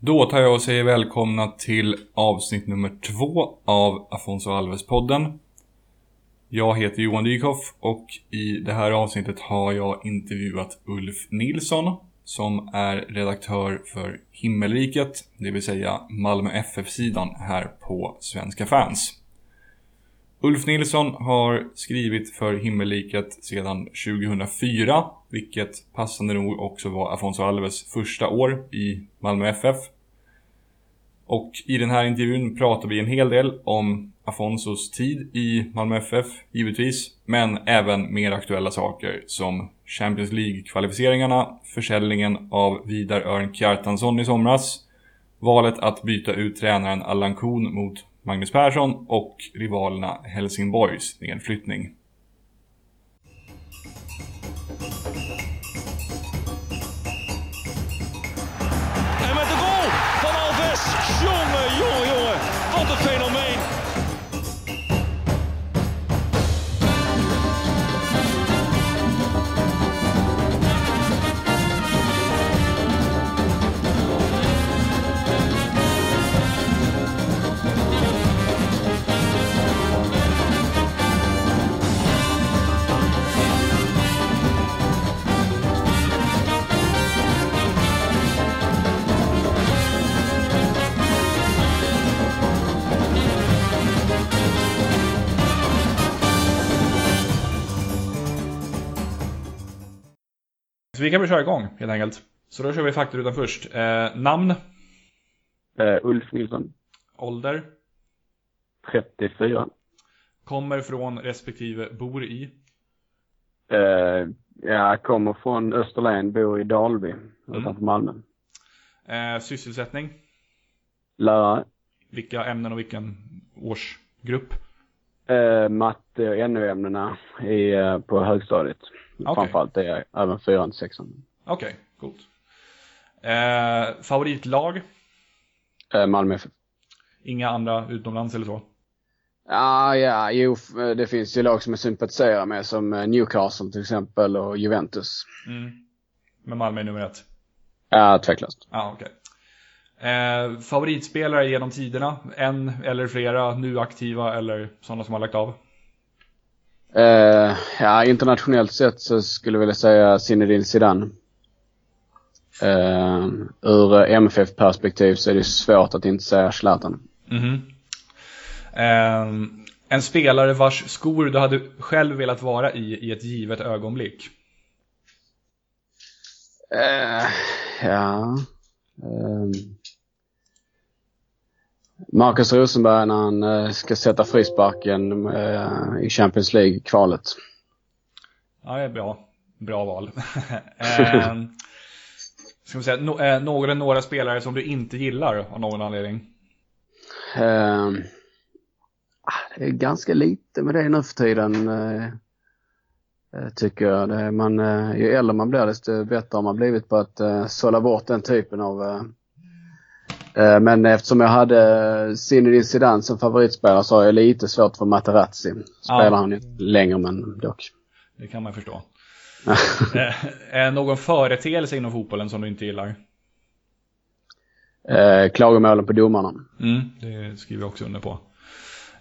Då tar jag och säger välkomna till avsnitt nummer två av Afonso Alves-podden. Jag heter Johan Dykhoff och i det här avsnittet har jag intervjuat Ulf Nilsson som är redaktör för Himmelriket, det vill säga Malmö FF-sidan här på Svenska fans. Ulf Nilsson har skrivit för Himmelriket sedan 2004, vilket passande nog också var Afonso Alves första år i Malmö FF. Och i den här intervjun pratar vi en hel del om Afonsos tid i Malmö FF, givetvis, men även mer aktuella saker som Champions League-kvalificeringarna, försäljningen av Vidar Örn Kjartansson i somras, valet att byta ut tränaren Allan Kuhn mot Magnus Persson och rivalerna Helsingborgs nedflyttning. Så vi kan väl köra igång helt enkelt. Så då kör vi faktarutan först. Eh, namn, Uh, Ulf Nilsson, ålder, 34. kommer från respektive bor i. Uh, jag kommer från Österlen, bor i Dalby utanför Malmö. Eh, sysselsättning, Lärare, vilka ämnen och vilken årsgrupp. uh, matte och NO-ämnena uh, på högstadiet. Okej. Framförallt det är även fyran till sexan. Okej, coolt. Eh, favoritlag, Uh, Malmö FF. inga andra utomlands eller så. Ah, ja, jo, f- det finns ju lag som jag sympatiserar med som eh, Newcastle till exempel och Juventus. Mm. Men Malmö är nummer ett. Ja, tveklöst. Ja, okej. Eh, favoritspelare genom tiderna? En eller flera nu aktiva eller sådana som har lagt av? Eh, ja, internationellt sett så skulle jag vilja säga Zinedine Zidane. Uh, ur MFF-perspektiv så är det svårt att inte säga Zlatan. Mhm. Eh, en spelare vars skor du hade själv velat vara i i ett givet ögonblick? Eh, ja. ehm. Marcus Rosenberg när han eh, ska sätta frisparken eh, i Champions League-kvalet. Ja, det är bra. Bra val. eh, ska säga, no, eh, några, några spelare som du inte gillar av någon anledning? Ehm, ah, det är ganska lite med det nu för tiden. tycker jag. Man, ju äldre man blir desto bättre har man blivit på att sålla bort den typen av men eftersom jag hade Zinedine Zidane som favoritspelare så har jag lite svårt för Materazzi. Spelar Ja. han inte längre men dock. Det kan man förstå. eh, eh, någon företeelse inom fotbollen som du inte gillar? Eh, klagomålen på domarna. Mm, det skriver jag också under på.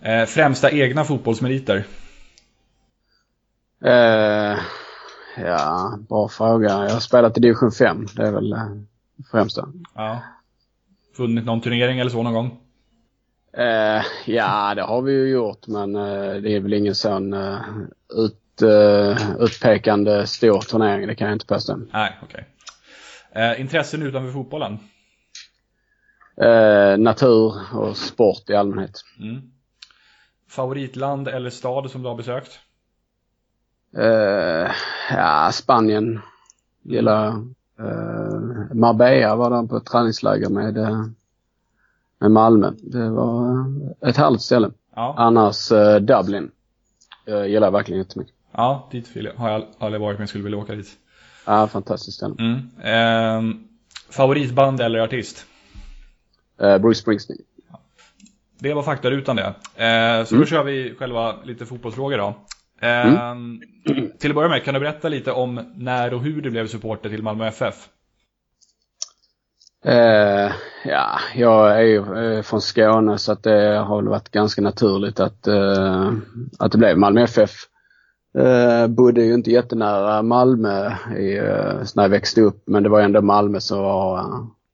Eh, främsta egna fotbollsmeriter? Eh, ja, bra fråga. Jag har spelat i division 5. Det är väl eh, främsta. Ja. Vunnit någon turnering eller så någon gång? Eh, ja, det har vi ju gjort men eh, det är väl ingen sån eh, ut, eh, utpekande stor turnering. Det kan jag inte påstå. Nej, okej. Eh, intressen utanför fotbollen? Eh, natur och sport i allmänhet. Mm. Favoritland eller stad som du har besökt? Ja, Spanien gillar jag. Marbella var där på ett träningsläger med, eh, med Malmö. Det var eh, ett härligt ställe. Ja, Annars eh, Dublin. Jag gillar jag verkligen jättemycket. ja dit vill jag, har jag aldrig varit men skulle vilja åka dit. Ja, fantastiskt ställe. Mm. Eh, favoritband eller artist? Eh, Bruce Springsteen. Det var faktarutan det. Eh, så då kör vi själva lite fotbollsfrågor då. Eh, Till att börja med, kan du berätta lite om när och hur du blev supporter till Malmö FF? Eh, ja, jag är ju eh, från Skåne så att det har varit ganska naturligt att, eh, att det blev Malmö FF. Eh, bodde ju inte jättenära Malmö i, eh, när jag växte upp men det var ändå Malmö som var,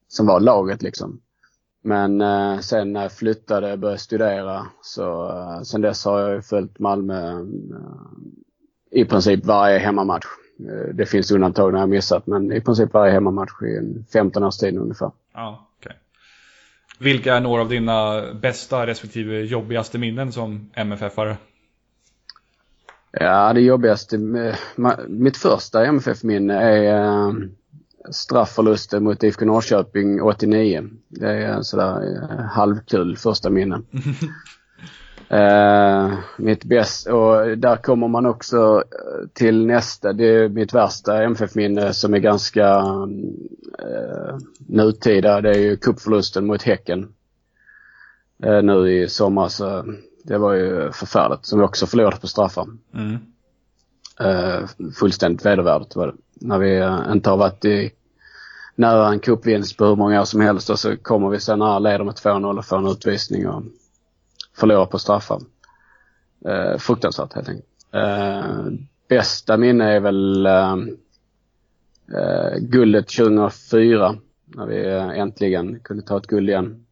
som var laget liksom. Men eh, sen när jag flyttade och började studera så eh, sen dess har jag följt Malmö i princip varje hemmamatch. Det finns undantag när jag missat men i princip varje hemmamatch i en 15 års tid ungefär. Ja, okay. Vilka är några av dina bästa respektive jobbigaste minnen som MFF-are? Ja, det jobbigaste, mitt första MFF-minne är äh, straffförlusten mot IFK Norrköping 89. Det är sådär halvkul första minne. Uh, mitt bäst och där kommer man också till nästa, det är mitt värsta MFF-minne som är ganska uh, nutida. Det är ju cupförlusten mot Häcken. Uh, nu i sommar så det var ju förfärligt. Som vi också förlorade på straffar. Mm. Uh, fullständigt vedervärdigt var det. När vi inte har varit i nära en cupvinst på hur många år som helst och så kommer vi sen här, leder med 2-0 och får en utvisning och förlorar på straffar. Uh, fruktansvärt helt enkelt. Uh, bästa minne är väl uh, uh, guldet 2004 när vi äntligen kunde ta ett guld igen.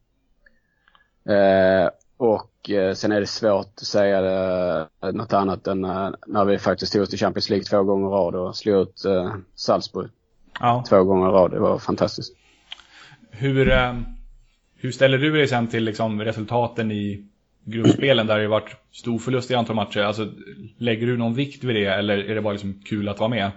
och sen är det svårt att säga något annat än när vi faktiskt tog oss till Champions League två gånger i rad och slog ut Salzburg ja. två gånger i rad. Det var fantastiskt. Hur, hur ställer du dig sen till liksom resultaten i gruppspelen där det varit stor förlust i antal matcher. Alltså, lägger du någon vikt vid det eller är det bara liksom kul att vara med?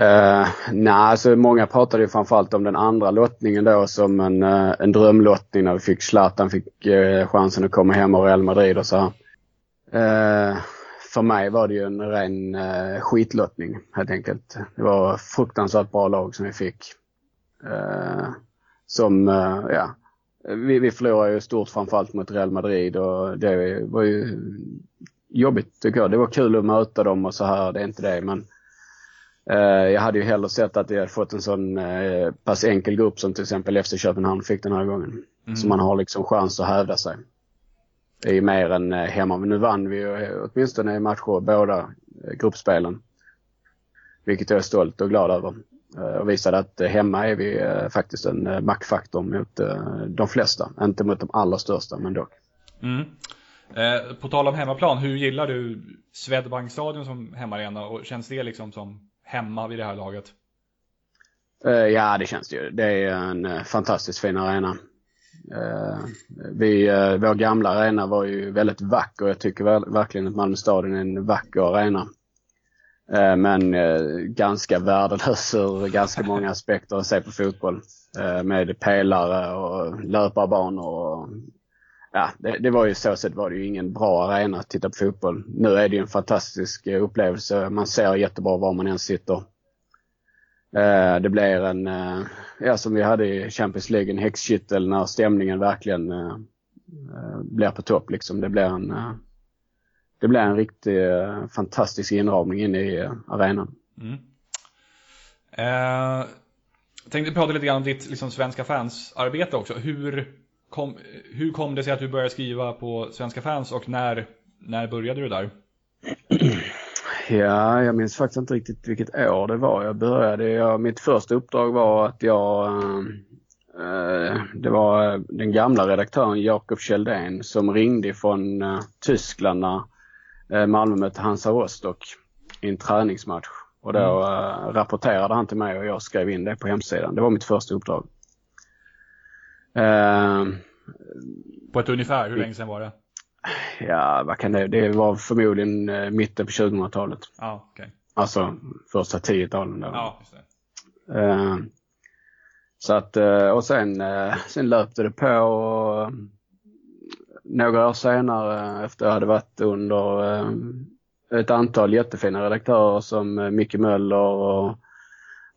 Uh, Nej, alltså många pratade ju framförallt om den andra lottningen då som en, uh, en drömlottning när vi fick Zlatan fick uh, chansen att komma hem och Real Madrid och så här. Uh, för mig var det ju en ren uh, skitlottning helt enkelt. Det var fruktansvärt bra lag som vi fick. som, ja, vi, vi förlorade ju stort framförallt mot Real Madrid och det var ju jobbigt tycker jag. Det var kul att möta dem och så här, det är inte det men eh, jag hade ju hellre sett att vi hade fått en sån eh, pass enkel grupp som till exempel FC Köpenhamn fick den här gången. Mm. Så man har liksom chans att hävda sig. Det är ju mer än eh, hemma. Men nu vann vi ju eh, åtminstone i matcher båda eh, gruppspelen. Vilket jag är stolt och glad över. Eh, och visade att eh, hemma är vi eh, faktiskt en maktfaktor mot de flesta. Inte mot de allra största, men dock. Mm. på tal om hemmaplan, hur gillar du Swedbankstadion som hemmaarena och känns det liksom som hemma vid det här laget? ja, det känns det ju. Det är en fantastiskt fin arena. vi, vår gamla arena var ju väldigt vacker. Jag tycker verkligen att Malmö stadion är en vacker arena. Eh, men eh, ganska värdelös ur ganska många aspekter att se på fotboll. Eh, med pelare och löparbanor och ja, det, det, var ju så sett var det ju ingen bra arena att titta på fotboll. Nu är det ju en fantastisk upplevelse. Man ser jättebra var man än sitter. Det blir en, ja som vi hade i Champions League, en häxkittel när stämningen verkligen blir på topp liksom. Det blir en det blir en riktigt eh, fantastisk inramning inne i eh, arenan. Mm. Eh, jag tänkte prata lite grann om ditt liksom, Svenska fans-arbete också. Hur kom, hur kom det sig att du började skriva på Svenska fans och när, när började du där? Ja, jag minns faktiskt inte riktigt vilket år det var jag började. Jag, mitt första uppdrag var att jag eh, det var den gamla redaktören Jakob Kjeldén som ringde från eh, Tyskland när Eh, Malmö mötte Hansa Rostock i en träningsmatch. Och då mm. Eh, rapporterade han till mig och jag skrev in det på hemsidan. Det var mitt första uppdrag. Uh, på ett ungefär, hur länge sedan var det? Ja, vad kan det Det var förmodligen uh, mitten på 2000-talet. Ja, okay. Alltså första tio talen då. Ja, just det. Uh, så att, och sen, sen löpte det på och några år senare efter jag hade varit under eh, ett antal jättefina redaktörer som eh, Micke Möller och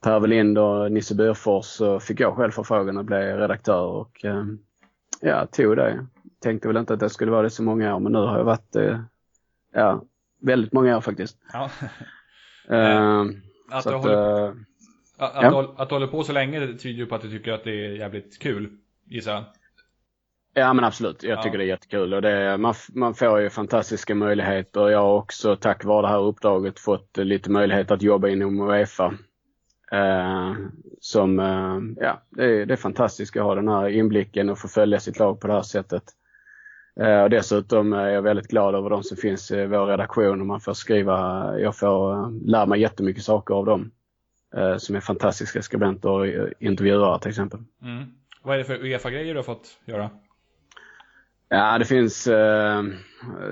Per Welinder och Nisse Byrfors så fick jag själv förfrågan att bli redaktör och eh, ja, tog det. Tänkte väl inte att det skulle vara det så många år men nu har jag varit ja, väldigt många år faktiskt. Ja. uh, att, du att, håller, uh, att, ja. att, du håller på så länge tyder ju på att du tycker att det är jävligt kul gissar jag. Ja men absolut, jag tycker Ja. det är jättekul och det, man, man får ju fantastiska möjligheter. Jag har också tack vare det här uppdraget fått lite möjlighet att jobba inom Uefa. Eh, som, eh, ja, det är, det är fantastiskt att ha den här inblicken och få följa sitt lag på det här sättet. Eh, och dessutom är jag väldigt glad över de som finns i vår redaktion och man får skriva, jag får eh, lära mig jättemycket saker av dem. Eh, som är fantastiska skribenter och intervjuare till exempel. Mm. Vad är det för Uefa-grejer du har fått göra? Ja, det finns eh,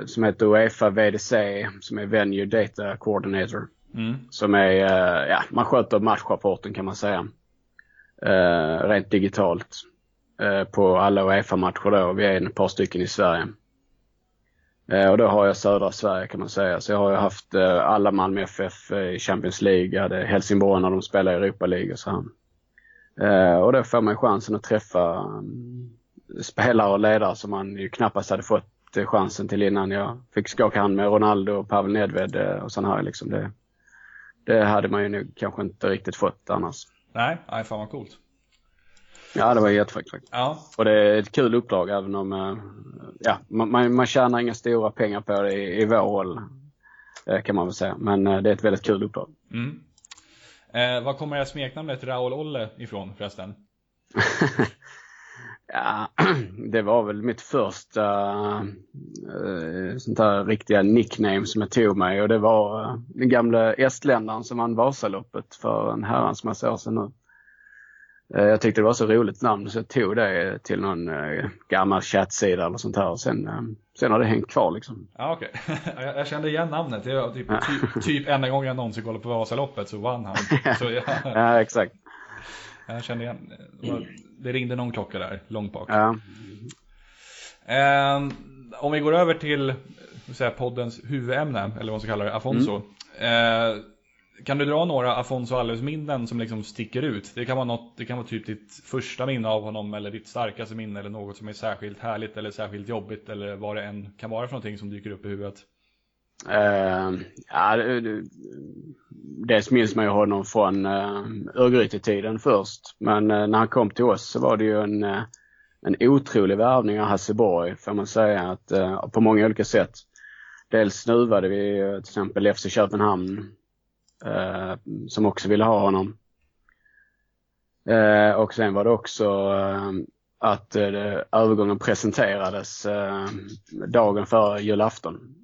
som heter Uefa VDC som är Venue Data Coordinator. Mm. Som är, eh, ja, man sköter matchrapporten kan man säga. Eh, rent digitalt. Eh, på alla Uefa-matcher då. Vi är ett par stycken i Sverige. Eh, och då har jag södra Sverige kan man säga. Så jag har ju haft eh, alla Malmö FF i Champions League. Jag hade Helsingborg när de spelade i Europa League och så här. Och då får man chansen att träffa mm, spelare och ledare som man ju knappast hade fått eh, chansen till innan. Jag fick skaka hand med Ronaldo och Pavel Nedved eh, och sån här liksom. Det, det hade man ju nu kanske inte riktigt fått annars. Nej, nej fan vad coolt. Ja, det var jättefräckt faktiskt. Ja, Och det är ett kul uppdrag även om, eh, ja, man, man, man tjänar inga stora pengar på det i, i vår roll. Kan man väl säga. Men det är ett väldigt kul uppdrag. Mm. Eh, vad kommer det smeknamnet Raoul Olle ifrån förresten? Ja, det var väl mitt första uh, sånt här riktiga nickname som jag tog mig och det var uh, den gamla estländaren som vann Vasaloppet för en herrans massa år sedan nu. Eh, jag tyckte det var så roligt namn så jag tog det till någon gammal chattsida eller sånt här och sen, sen har det hängt kvar liksom. Ja, okej. jag, jag kände igen namnet. Det var typ, typ, typ enda gången jag någonsin kollade på Vasaloppet så vann han. Så jag, Ja, exakt. Jag kände igen. Det, ringde någon klocka där, långt bak. Ja. Eh, om vi går över till säga, poddens huvudämne, eller vad man ska kalla det, Afonso. Eh, kan du dra några Afonso Alves minnen som liksom sticker ut? Det kan vara något, det kan vara typ ditt första minne av honom eller ditt starkaste minne eller något som är särskilt härligt eller särskilt jobbigt eller vad det än kan vara för någonting som dyker upp i huvudet. Uh, ja, dels minns man ju honom från uh, Örgryte-tiden först. Men uh, när han kom till oss så var det ju en, uh, en otrolig värvning av Hasseborg får man säga. Att, uh, på många olika sätt. Dels snuvade vi uh, till exempel FC Köpenhamn som också ville ha honom. Och sen var det också att övergången presenterades dagen före julafton.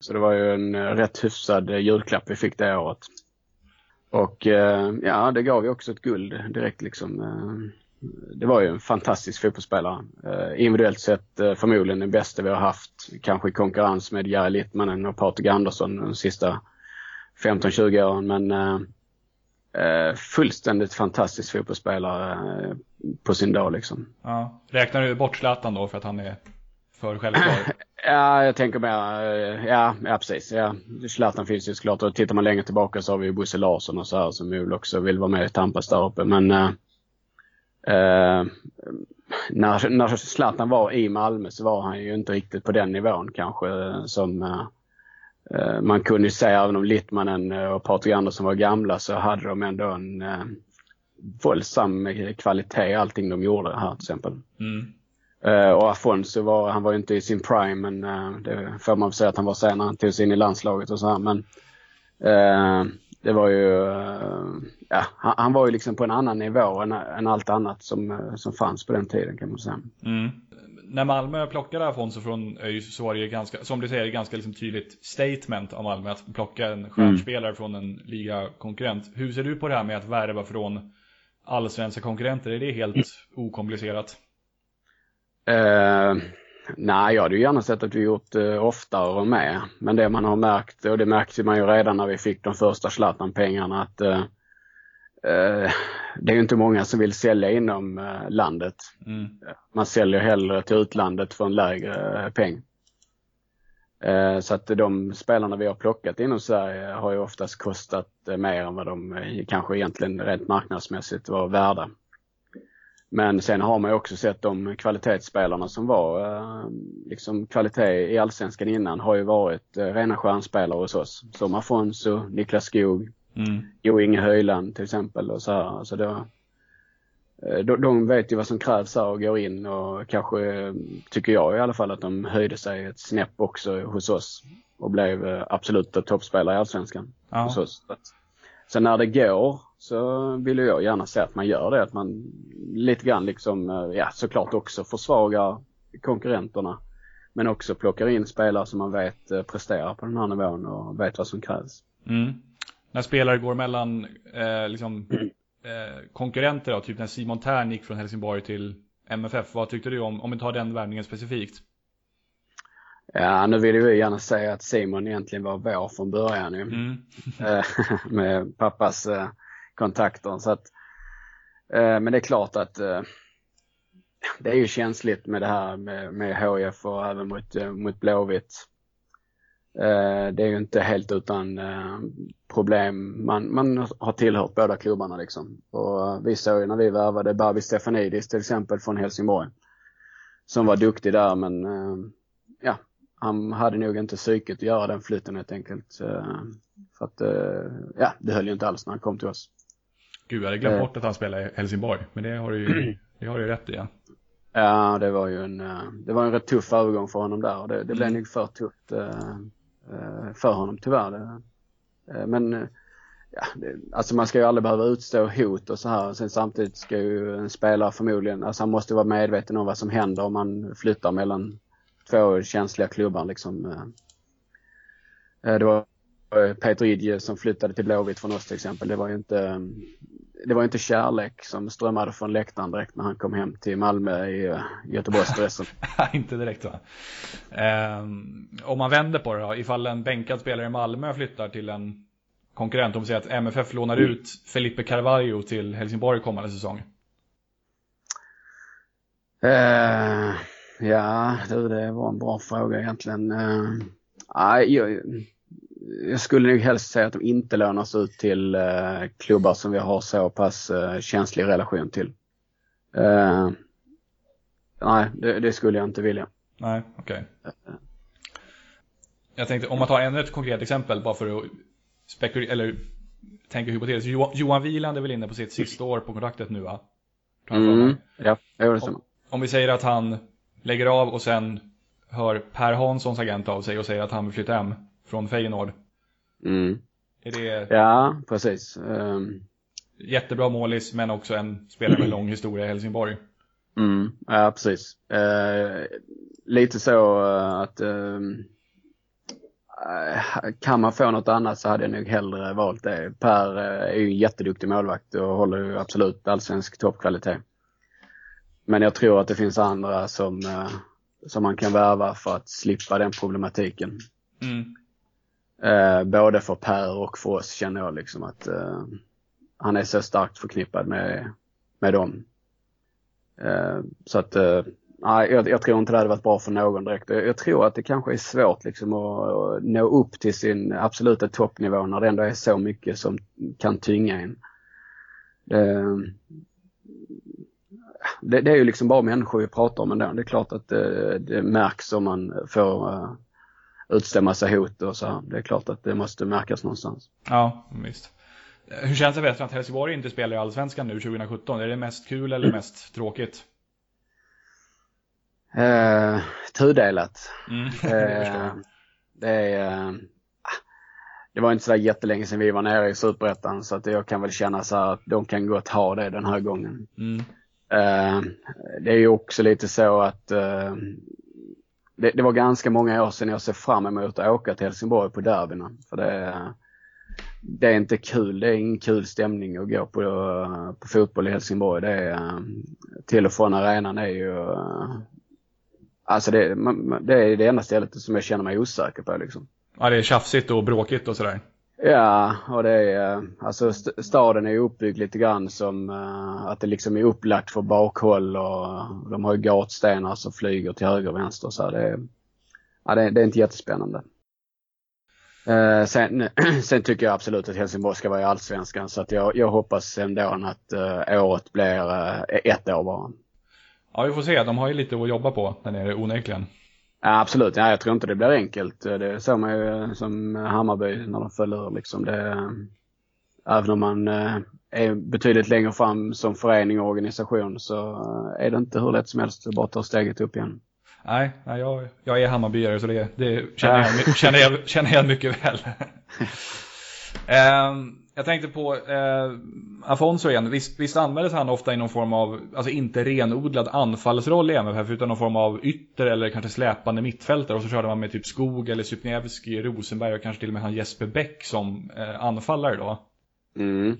Så det var ju en eh, rätt hyfsad eh, julklapp vi fick det året. Och eh, ja, det gav ju också ett guld direkt liksom. Det var ju en fantastisk fotbollsspelare. Individuellt sett förmodligen den bästa vi har haft. Kanske i konkurrens med Jari Littmanen och Patrik Andersson de sista 15-20 åren. Men fullständigt fantastisk fotbollsspelare på sin dag liksom. Ja. Räknar du bort Zlatan då för att han är för självklar? Ja, jag tänker mer, eh, ja, ja precis. Ja. Zlatan finns ju såklart och tittar man längre tillbaka så har vi ju Bosse Larsson och så här som väl också vill vara med i Tampas där uppe. Men eh, eh, när, när Zlatan var i Malmö så var han ju inte riktigt på den nivån kanske eh, som eh, eh, man kunde ju säga även om Littmanen och Patrik Andersson var gamla så hade de ändå en eh, våldsam kvalitet i allting de gjorde här till exempel. Mm. Eh, och Afonso var, han var ju inte i sin prime men uh, det får man väl säga att han var sen när han tog sig in i landslaget och så här. Men eh, det var ju, ja, han, han var ju liksom på en annan nivå än, än allt annat som, som fanns på den tiden kan man säga. Mm. När Malmö plockade Afonso från ÖIS så var det ju ganska, som du säger, ganska liksom tydligt statement av Malmö att plocka en stjärnspelare från en ligakonkurrent. Hur ser du på det här med att värva från allsvenska konkurrenter? Är det helt okomplicerat? Eh, nej, jag hade ju gärna sett att vi gjort det oftare och med. Men det man har märkt, och det märkte man ju redan när vi fick de första Zlatan-pengarna, att eh, eh, det är ju inte många som vill sälja inom eh, landet. Mm. Man säljer hellre till utlandet för en lägre eh, peng. Eh, Så att de spelarna vi har plockat inom Sverige har ju oftast kostat eh, mer än vad de eh, kanske egentligen rent marknadsmässigt var värda. Men sen har man ju också sett de kvalitetsspelarna som var eh, liksom kvalitet i allsvenskan innan har ju varit eh, rena stjärnspelare hos oss. Som Afonso, Niklas Skog, Mm. Jo Inge Höjland till exempel och så här. Alltså det, eh, de, de vet ju vad som krävs här och går in och kanske, tycker jag i alla fall, att de höjde sig ett snäpp också hos oss och blev absoluta toppspelare i Allsvenskan. Ja. Hos oss. Så när det går så vill jag gärna se att man gör det, att man lite grann liksom, eh, ja såklart också försvagar konkurrenterna. Men också plockar in spelare som man vet eh, presterar på den här nivån och vet vad som krävs. Mm. När spelare går mellan eh, liksom, eh, konkurrenter då, typ när Simon Tern gick från Helsingborg till MFF, vad tyckte du om, om vi tar den värvningen specifikt? Ja, nu vill ju vi gärna säga att Simon egentligen var vår från början ju. Mm. Eh, med pappas eh, kontakter. Så att, eh, men det är klart att det är ju känsligt med det här med, med HF och även mot, mot Blåvitt. Det är ju inte helt utan problem. Man, man har tillhört båda klubbarna liksom. Och vi såg ju när vi värvade Babi Stefanidis till exempel från Helsingborg. Som var duktig där men han hade nog inte psyket att göra den flytten helt enkelt. Eh, För att, eh, ja, det höll ju inte alls när han kom till oss. Gud, jag hade glömt Eh. bort att han spelade i Helsingborg, men det har du ju, det har du ju rätt i. Ja. Ja, det var ju en, det var en rätt tuff övergång för honom där och det, det blev Mm. nog för tufft för honom tyvärr. Men ja, det, alltså man ska ju aldrig behöva utstå hot och så här. Sen samtidigt ska ju en spelare förmodligen, alltså han måste vara medveten om vad som händer om man flyttar mellan två känsliga klubbar liksom. eh. Eh, Det var eh, Peter Idje som flyttade till Blåvitt från oss till exempel. Det var ju inte, det var inte kärlek som strömmade från läktaren direkt när han kom hem till Malmö i Göteborgsdressen. inte direkt va. Ehm, om man vänder på det då, ifall en bänkad spelare i Malmö flyttar till en konkurrent, om vi säger att MFF lånar ut Felipe Carvalho till Helsingborg kommande säsong. Eh, ja, du, det var en bra fråga egentligen. Uh, jag, jag skulle nog helst säga att de inte lånas ut till eh, klubbar som vi har så pass eh, känslig relation till. Eh, nej, det, det skulle jag inte vilja. Nej, okej. Jag tänkte, om man tar ännu ett konkret exempel bara för att spekulera, eller tänka hypotetiskt. Johan, Johan Wieland är väl inne på sitt sista år på kontraktet nu va? Mm, ja, det stämmer. Om, om vi säger att han lägger av och sen hör Per Hanssons agent av sig och säger att han vill flytta hem från Feyenoord. Mm. Är det Ja, precis. Um, jättebra målis men också en spelare med lång historia i Helsingborg? Mm, ja precis. Eh, lite så eh, att eh, kan man få något annat så hade jag nog hellre valt det. Per är ju en jätteduktig målvakt och håller ju absolut allsvensk toppkvalitet. Men jag tror att det finns andra som, eh, som man kan värva för att slippa den problematiken. Mm. Eh, både för Per och för oss känner jag liksom att eh, han är så starkt förknippad med, med dem. Eh, så att, nej, jag, jag tror inte det hade varit bra för någon direkt. Jag, jag tror att det kanske är svårt liksom att, att nå upp till sin absoluta toppnivå när det ändå är så mycket som kan tynga en. Det, det, det är ju liksom bara människor vi pratar om ändå. Det är klart att det, det märks om man får uh, utstå massa hot och så. här. Det är klart att det måste märkas någonstans. Ja, visst. Hur känns det bättre att Helsingborg inte spelar i Allsvenskan nu 2017? Är det mest kul eller mest tråkigt? Eh, tudelat. Mm. Eh, det är, eh, det var inte så jättelänge sedan vi var nere i Superettan så att jag kan väl känna så här att de kan gott ha det den här gången. Mm. Eh, det är ju också lite så att eh, det, det var ganska många år sedan jag ser fram emot att åka till Helsingborg på derbyna. För det, det är inte kul. Det är ingen kul stämning att gå på, på fotboll i Helsingborg. Det är, eh, till och från arenan är ju Alltså det, det är det enda stället som jag känner mig osäker på liksom. Ja, det är tjafsigt och bråkigt och sådär. Ja, och det är, eh, alltså st- staden är uppbyggd lite grann som eh, att det liksom är upplagt för bakhåll och de har ju gatstenar som flyger till höger och vänster så det, är- ja, det, är- det är inte jättespännande. Eh, sen, sen tycker jag absolut att Helsingborg ska vara i Allsvenskan så att jag, jag hoppas ändå att uh, året blir eh, ett år bara. Ja, vi får se. De har ju lite att jobba på där nere, onekligen. Ja, absolut. Ja, jag tror inte det blir enkelt. Det såg man ju eh, som Hammarby när de föll ur liksom. Det, eh, även om man eh, är betydligt längre fram som förening och organisation så är det inte hur lätt som helst att bara ta steget upp igen. Nej, nej jag, jag är Hammarbyare så det, det känner, jag, känner, jag, känner jag mycket väl. um, jag tänkte på eh, Afonso igen. Visst, visst användes han ofta i någon form av, alltså inte renodlad anfallsroll i MFF, utan någon form av ytter eller kanske släpande mittfältare. Och så körde man med typ Skog eller Sypniewski, Rosenberg och kanske till och med han Jesper Bäck som eh, anfallare då. Mm.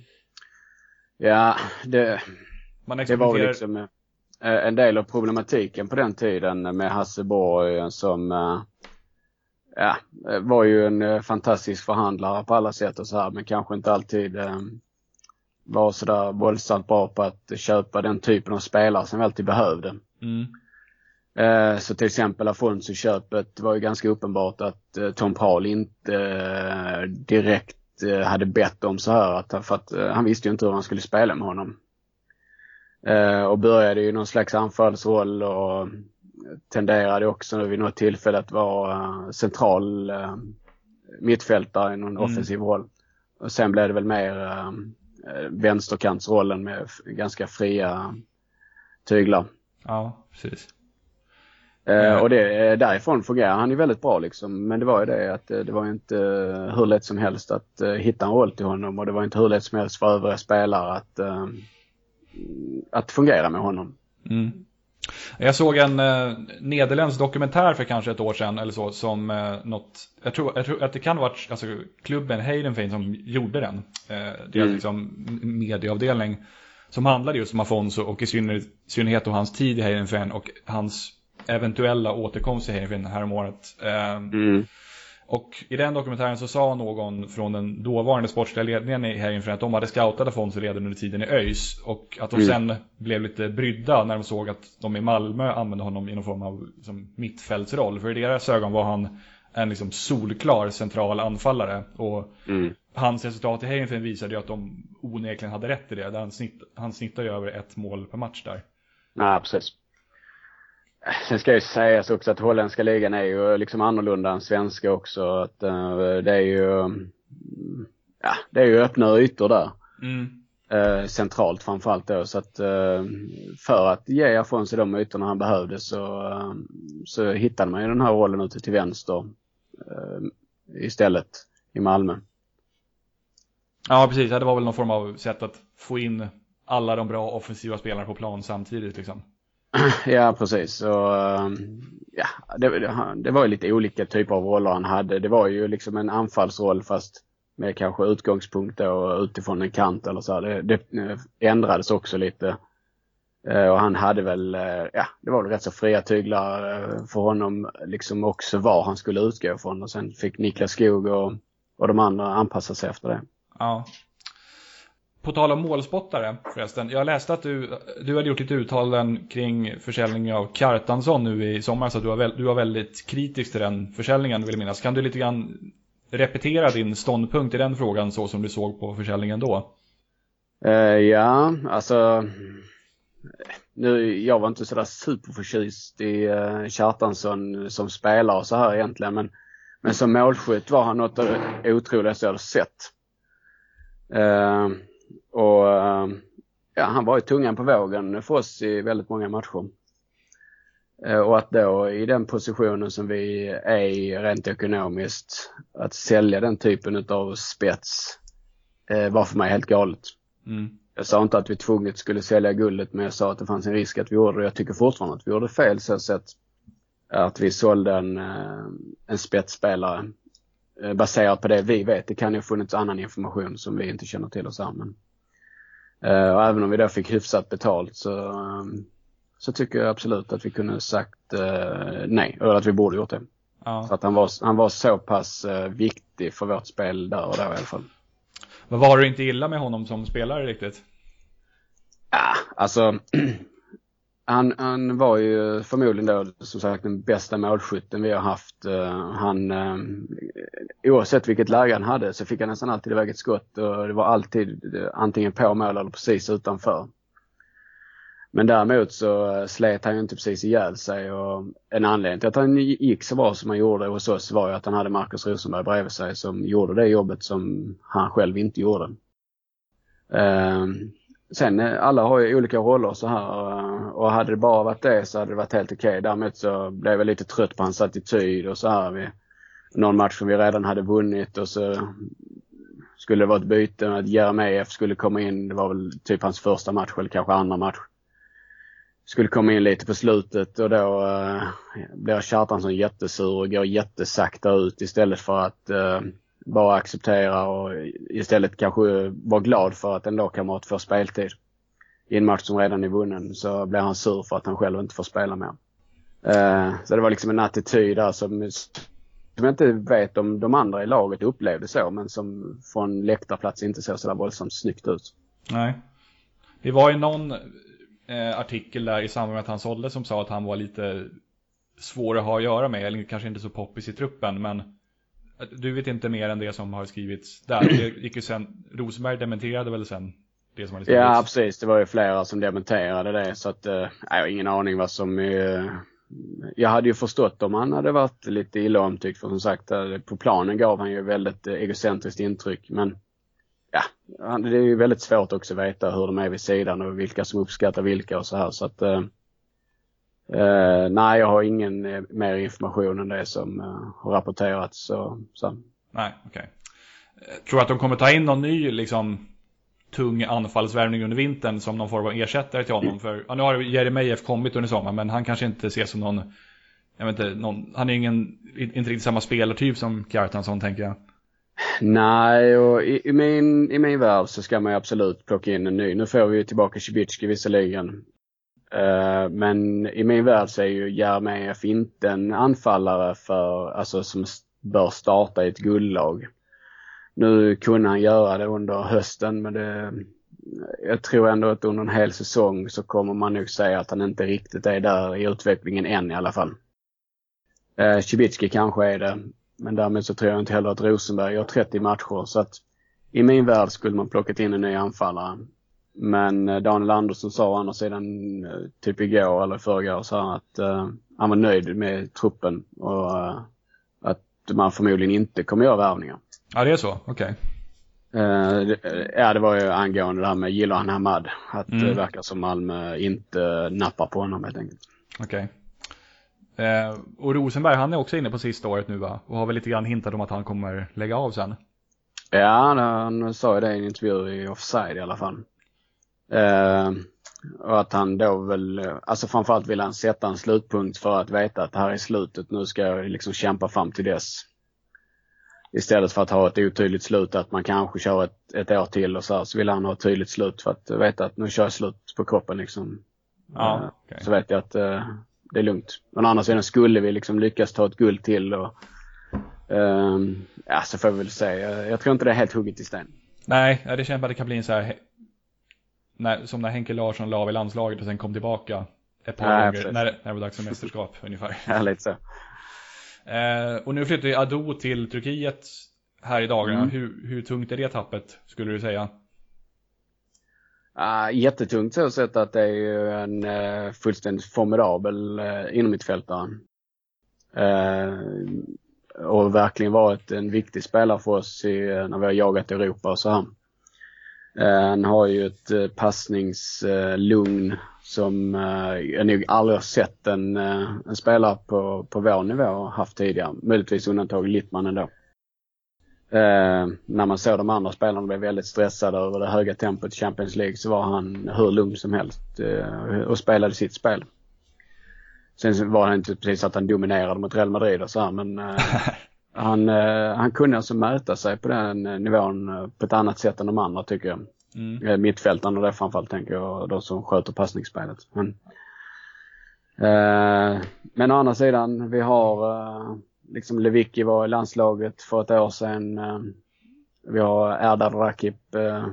Ja, det, det var liksom eh, en del av problematiken på den tiden med Hasse Borg som eh, ja, var ju en eh, fantastisk förhandlare på alla sätt och så här men kanske inte alltid eh, var sådär våldsamt bra på att köpa den typen av spelare som vi alltid behövde. Mm. Eh, så till exempel Afonso-köpet var ju ganska uppenbart att Tom Prahl inte direkt hade bett om så här att, för att han visste ju inte hur han skulle spela med honom. och började ju någon slags anfallsroll och tenderade också vid något tillfälle att vara eh, central uh, mittfältare i någon mm. offensiv roll. Och sen blev det väl mer uh, vänsterkantsrollen med ganska fria tyglar. Ja, precis. Och det, därifrån fungerar han ju väldigt bra liksom. Men det var ju det att det var inte hur lätt som helst att hitta en roll till honom och det var inte hur lätt som helst för övriga spelare att, att fungera med honom. Mm. Jag såg en eh, nederländsk dokumentär för kanske ett år sedan eller så som eh, något, jag tror, jag tror att det kan varit alltså, klubben Heidenfein som gjorde den. Eh, deras mm. liksom, medieavdelning. Som handlade just om Afonso och i synnerhet, synnerhet hans tid i Heidenfein och hans eventuella återkomst i Heidenfein häromåret. Eh, mm. Och i den dokumentären så sa någon från den dåvarande sportsliga ledningen i Häggenfren att de hade scoutat Afonso redan under tiden i ÖIS. Och att de mm. sen blev lite brydda när de såg att de i Malmö använde honom i någon form av liksom, mittfältsroll. För i deras ögon var han en liksom solklar central anfallare. Och mm. hans resultat i Häggenfren visade ju att de onekligen hade rätt i det. Han, snitt, han snittar ju över ett mål per match där. Ja, precis. Sen ska ju sägas också att holländska ligan är ju liksom annorlunda än svenska också. Att, uh, det är ju, ja, det är ju öppna ytor där. Mm. Uh, centralt framförallt då. Så att uh, för att ge Afonso de ytorna han behövde så, så hittade man ju den här rollen ute till vänster istället i Malmö. Ja, precis. Det var väl någon form av sätt att få in alla de bra offensiva spelarna på plan samtidigt liksom. Ja, precis. Så, ehm, ja, det, det, var ju lite olika typer av roller han hade. Det var ju liksom en anfallsroll fast med kanske utgångspunkt och utifrån en kant eller så. Det, det eh, ändrades också lite. Eh, och han hade väl, eh, ja, det var väl rätt så fria tyglar för honom liksom också var han skulle utgå ifrån. Och sen fick Niklas Skog och, och de andra anpassa sig efter det. Ja, på tal om målspottare förresten. Jag läste att du, du hade gjort lite uttalanden kring försäljningen av Kjartansson nu i sommar. Så du var, du var väldigt kritisk till den försäljningen vill jag minnas. Kan du lite grann repetera din ståndpunkt i den frågan så som du såg på försäljningen då? Uh, ja, alltså nu, jag var inte sådär superförtjust i uh, Kjartansson som spelare och så här egentligen. Men, men som målskytt var han något av det otroligaste jag hade sett. Uh, och ehm, ja, han var ju tungan på vågen för oss i väldigt många matcher. Eh, och att då i den positionen som vi är i rent ekonomiskt, att sälja den typen av spets eh, var för mig helt galet. Mm. Jag sa inte att vi tvunget skulle sälja guldet men jag sa att det fanns en risk att vi gjorde det. Jag tycker fortfarande att vi gjorde fel så sett att vi sålde en, eh, en spetsspelare baserat på det vi vet. Det kan ju ha funnits annan information som vi inte känner till oss här. Men Eh, och även om vi då fick hyfsat betalt så, ehm, så tycker jag absolut att vi kunde sagt eh, nej, eller att vi borde gjort det. Ja. Så att han var, han var så pass eh, viktig för vårt spel där och då i alla fall. Vad var det inte illa med honom som spelare riktigt? Ja, alltså han, han var ju förmodligen då som sagt den bästa målskytten vi har haft. Eh, han, eh, oavsett vilket läge han hade så fick han nästan alltid iväg ett skott och det var alltid eh, antingen på mål eller precis utanför. Men däremot så slet han ju inte precis ihjäl sig och en anledning till att han gick så bra som han gjorde hos oss var ju att han hade Marcus Rosenberg bredvid sig som gjorde det jobbet som han själv inte gjorde. Sen eh, alla har ju olika roller så här eh, och hade det bara varit det så hade det varit helt okej. Okay. Däremot så blev jag lite trött på hans attityd och så här. Vi, någon match som vi redan hade vunnit och så skulle det vara ett byte med att Jeremejeff skulle komma in. Det var väl typ hans första match eller kanske andra match. Skulle komma in lite på slutet och då uh, blir Kjartansson jättesur och går jättesakta ut istället för att uh, bara acceptera och istället kanske vara glad för att en lagkamrat får speltid. I en match som redan är vunnen så blir han sur för att han själv inte får spela mer. Eh, så det var liksom en attityd där som som jag inte vet om de andra i laget upplevde så, men som från läktarplats inte såg sådär våldsamt snyggt ut. Nej. Det var ju någon eh, artikel där i samband med att han sålde som sa att han var lite svår att ha att göra med, eller kanske inte så poppis i truppen, men du vet inte mer än det som har skrivits där. Det gick ju sen, Rosenberg dementerade väl sen det som hade skrivits? Ja, precis. Det var ju flera som dementerade det, så att eh, jag har ingen aning vad som eh, jag hade ju förstått om han hade varit lite illa omtyckt för som sagt eh, på planen gav han ju väldigt eh, egocentriskt intryck men ja, det är ju väldigt svårt också att veta hur de är vid sidan och vilka som uppskattar vilka och så här så att eh, eh, nej jag har ingen eh, mer information än det som eh, har rapporterats så, så. Nej, okej. Okay. Tror att de kommer ta in någon ny liksom tung anfallsvärvning under vintern som någon form av ersättare till honom. För, ja, nu har Jeremejeff kommit under sommaren men han kanske inte ses som någon, jag vet inte, någon, han är ingen, inte riktigt samma spelartyp som Kjartansson tänker jag. Nej, och i, i, min, i min värld så ska man ju absolut plocka in en ny. Nu får vi ju tillbaka Cibicki visserligen. Eh, men i min värld så är ju Jeremejeff inte en anfallare för, alltså som bör starta i ett guldlag. Nu kunde han göra det under hösten men det, jag tror ändå att under en hel säsong så kommer man nog säga att han inte riktigt är där i utvecklingen än i alla fall. Eh, Cibicki kanske är det, men därmed så tror jag inte heller att Rosenberg gör 30 matcher så att i min värld skulle man plockat in en ny anfallare. Men eh, Daniel Andersson sa å andra sidan eh, typ igår eller förrgår så att uh, han var nöjd med truppen och uh, att man förmodligen inte kommer göra värvningar. Ja, det är så? Okej. Okay. Uh, ja, det var ju angående det här med Gillan Hamad. Att mm. det verkar som Malmö inte nappar på honom helt enkelt. Okej. Okay. Och Rosenberg, han är också inne på sista året nu va? Och har väl lite grann hintat om att han kommer lägga av sen? Ja, han sa ju det i en intervju i Offside i alla fall. Uh, och att han då väl, alltså framförallt vill han sätta en slutpunkt för att veta att det här är slutet. Nu ska jag liksom kämpa fram till dess. Istället för att ha ett otydligt slut att man kanske kör ett, ett år till och så här, så vill han ha ett tydligt slut för att veta att nu kör jag slut på kroppen liksom. Ja, eh, okay. Så vet jag att uh, det är lugnt. Men å andra sidan skulle vi liksom lyckas ta ett guld till och uh, ja, så får vi väl se. Jag, tror inte det är helt hugget i sten. Nej, det känns att det kan bli en så här när, som när Henke Larsson la av i landslaget och sen kom tillbaka ett par Nej, gånger när, när det var dags för mästerskap ungefär. Ja, lite så. Eh, och nu flyttar ju Ado till Turkiet här i dagarna. Mm. Hur, hur tungt är det tappet skulle du säga? Uh, jättetungt så sett att det är ju en uh, fullständigt formidabel uh, inomhittfältare. Uh, och verkligen varit en viktig spelare för oss i, när vi har jagat Europa och så här. Eh, han har ju ett eh, passningslugn eh, som jag nog aldrig har sett en, en spelare på, på vår nivå haft tidigare. Möjligtvis undantag Littman ändå. Eh, när man såg de andra spelarna bli väldigt stressade över det höga tempot i Champions League så var han hur lugn som helst eh, och spelade sitt spel. Sen var det inte precis att han dominerade mot Real Madrid och så här, men eh, han, eh, han kunde alltså mäta sig på den nivån på ett annat sätt än de andra tycker jag. Mm. Eh, mittfältarna där framförallt tänker jag, de som sköter passningsspelet. Men, eh, men å andra sidan, vi har eh, liksom Lewicki var i landslaget för ett år sedan. Eh, vi har Erdal Rakip eh,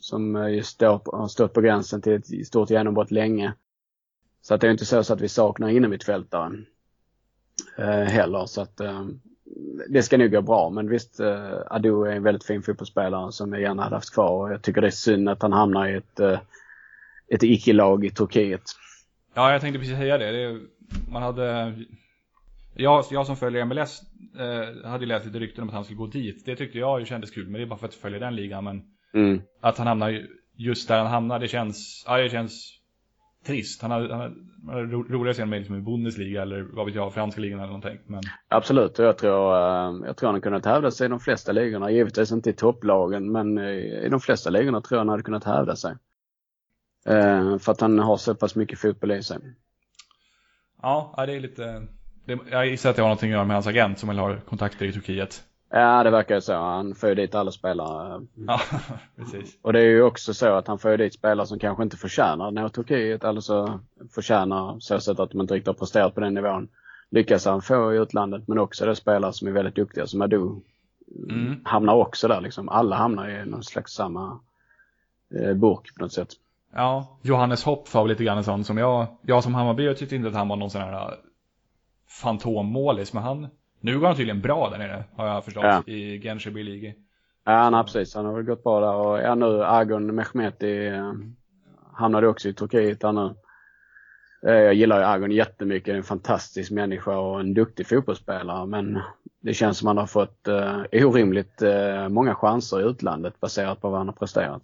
som just står, har stått på gränsen till ett stort genombrott länge. Så att det är inte så, så att vi saknar innermittfältare eh, heller. Så att eh, det ska nog gå bra men visst eh, Ado är en väldigt fin fotbollsspelare som jag gärna hade haft kvar. Jag tycker det är synd att han hamnar i ett, eh, ett icke-lag i Turkiet. Ja, jag tänkte precis säga det. det man hade... Jag, jag som följer MLS eh, hade läst lite rykten om att han skulle gå dit. Det tyckte jag ju kändes kul, men det är bara för att följa den ligan. Men Mm. Att han hamnar ju- just där han hamnar, det känns, ja, det känns trist. Han hade, han hade, han hade ro- roligare honom i liksom i Bundesliga eller vad vet jag, franska ligan eller någonting. Men Absolut, jag tror, eh, jag tror han har kunnat hävda sig i de flesta ligorna. Givetvis inte i topplagen, men i de flesta ligorna tror jag han hade kunnat hävda sig. Eh, För att han har så pass mycket fotboll i sig. ja, ja, det är lite, det, jag gissar att det har någonting att göra med hans agent som väl har kontakter i Turkiet. Ja, det verkar ju så. Han får ju dit alla spelare. Ja, precis. Och det är ju också så att han får ju dit spelare som kanske inte förtjänar nå Turkiet eller så förtjänar så sätt att de inte riktigt har presterat på den nivån. Lyckas han få i utlandet men också det spelare som är väldigt duktiga som Adu Mm. hamnar också där liksom. Alla hamnar i någon slags samma eh, burk på något sätt. Ja, Johannes Hopp var lite grann en sån som jag, jag som Hammarby jag tyckte inte att han var någon sån här äh, fantommålis, men han, nu går han tydligen bra där nere, har jag förstått, Ja. i Gensheby League. Ja, har precis. Han har väl gått bra där och ja, nu Agon Mehmeti eh, hamnade också i Turkiet här nu. Eh, jag gillar ju Agon jättemycket. Det är en fantastisk människa och en duktig fotbollsspelare men det känns som han har fått eh, orimligt eh, många chanser i utlandet baserat på vad han har presterat.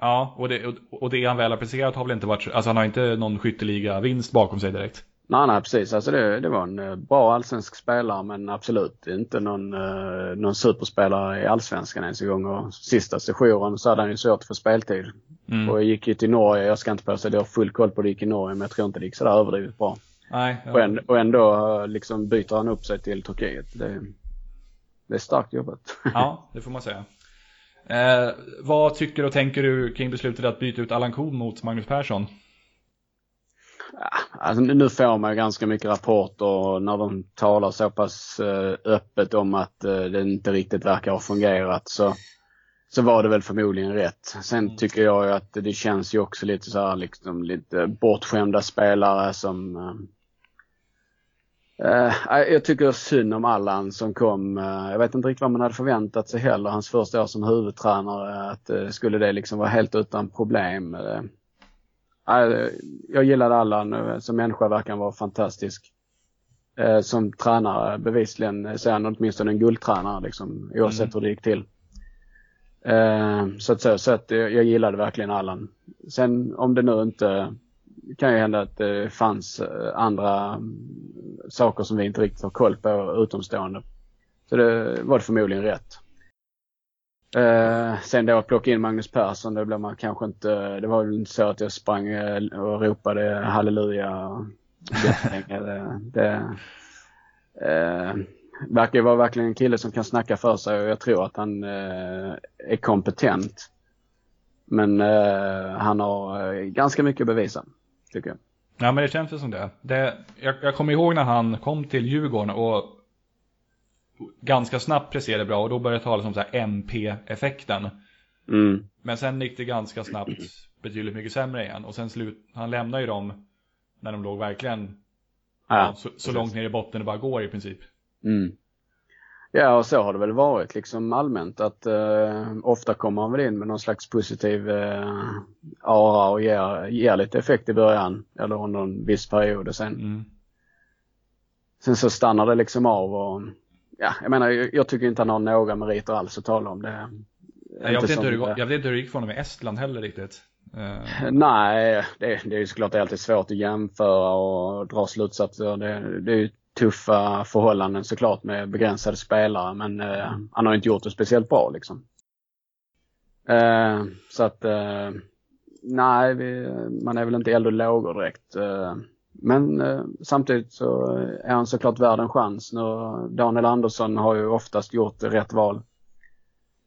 Ja, och det, och- det han väl har presterat har väl inte varit, alltså han har inte någon skytteliga vinst bakom sig direkt. Nej, nej precis. Alltså det, det var en eh, bra allsvensk spelare men absolut inte någon, eh, någon superspelare i allsvenskan ens en gång. Och sista sessionen så hade han ju svårt att få speltid. Mm. Och jag gick ju till Norge. Jag ska inte påstå att jag har full koll på det gick i Norge men jag tror inte det gick sådär överdrivet bra. Nej, Och, ja. ändå, och ändå eh, liksom byter han upp sig till Turkiet. Det, det är starkt jobbat. ja, det får man säga. Eh, vad tycker och tänker du kring beslutet att byta ut Allan Kuhn mot Magnus Persson? Alltså, nu får man ju ganska mycket rapporter när de talar så pass eh, öppet om att eh, det inte riktigt verkar ha fungerat. Så, så var det väl förmodligen rätt. Sen tycker jag att det känns ju också lite så här liksom lite bortskämda spelare som eh, jag tycker synd om Allan som kom. jag vet inte riktigt vad man hade förväntat sig heller. Hans första år som huvudtränare. Att skulle det liksom vara helt utan problem. Jag gillade Allan. eh, Som människa verkar vara fantastisk. Eh, Som tränare bevisligen eh, så är han åtminstone en guldtränare liksom, oavsett hur det gick till. Så att så, så att jag gillade verkligen Allan. Sen om det nu inte kan ju hända att det fanns andra mm, saker som vi inte riktigt har koll på utomstående. Så det var det förmodligen rätt. Eh, sen då att plocka in Magnus Persson, det blev man kanske inte, det var väl inte så att jag sprang eh, och ropade halleluja jättelänge. det, det eh, verkar ju vara verkligen en kille som kan snacka för sig och jag tror att han eh, är kompetent. Men eh, han har eh, ganska mycket att bevisa, tycker jag. Ja, men det känns ju som det. det jag, jag kommer ihåg när han kom till Djurgården och ganska snabbt presterade bra och då började det talas om så här MP-effekten. Mm. Men sen gick det ganska snabbt betydligt mycket sämre igen och sen slut, han lämnade ju dem när de låg verkligen Ja, så, så långt ner i botten det bara går i princip. Mm. Ja, och så har det väl varit liksom allmänt att eh, ofta kommer han väl in med någon slags positiv eh, ara och ger, ger lite effekt i början eller under en viss period och sen, Mm. sen så stannar det liksom av och ja, jag menar jag, tycker inte han har några meriter alls att tala om det. Jag, vet inte hur det, går- jag vet inte hur det gick för honom i Estland heller riktigt. Eh, Nej, det, det är ju såklart alltid svårt att jämföra och dra slutsatser. Det, det är ju tuffa förhållanden såklart med begränsade spelare men eh, han har inte gjort det speciellt bra liksom. Eh, så att eh, nej, vi, man är väl inte eld och lågor direkt. Eh, men eh, samtidigt så är han såklart värd en chans. Nu, Daniel Andersson har ju oftast gjort rätt val.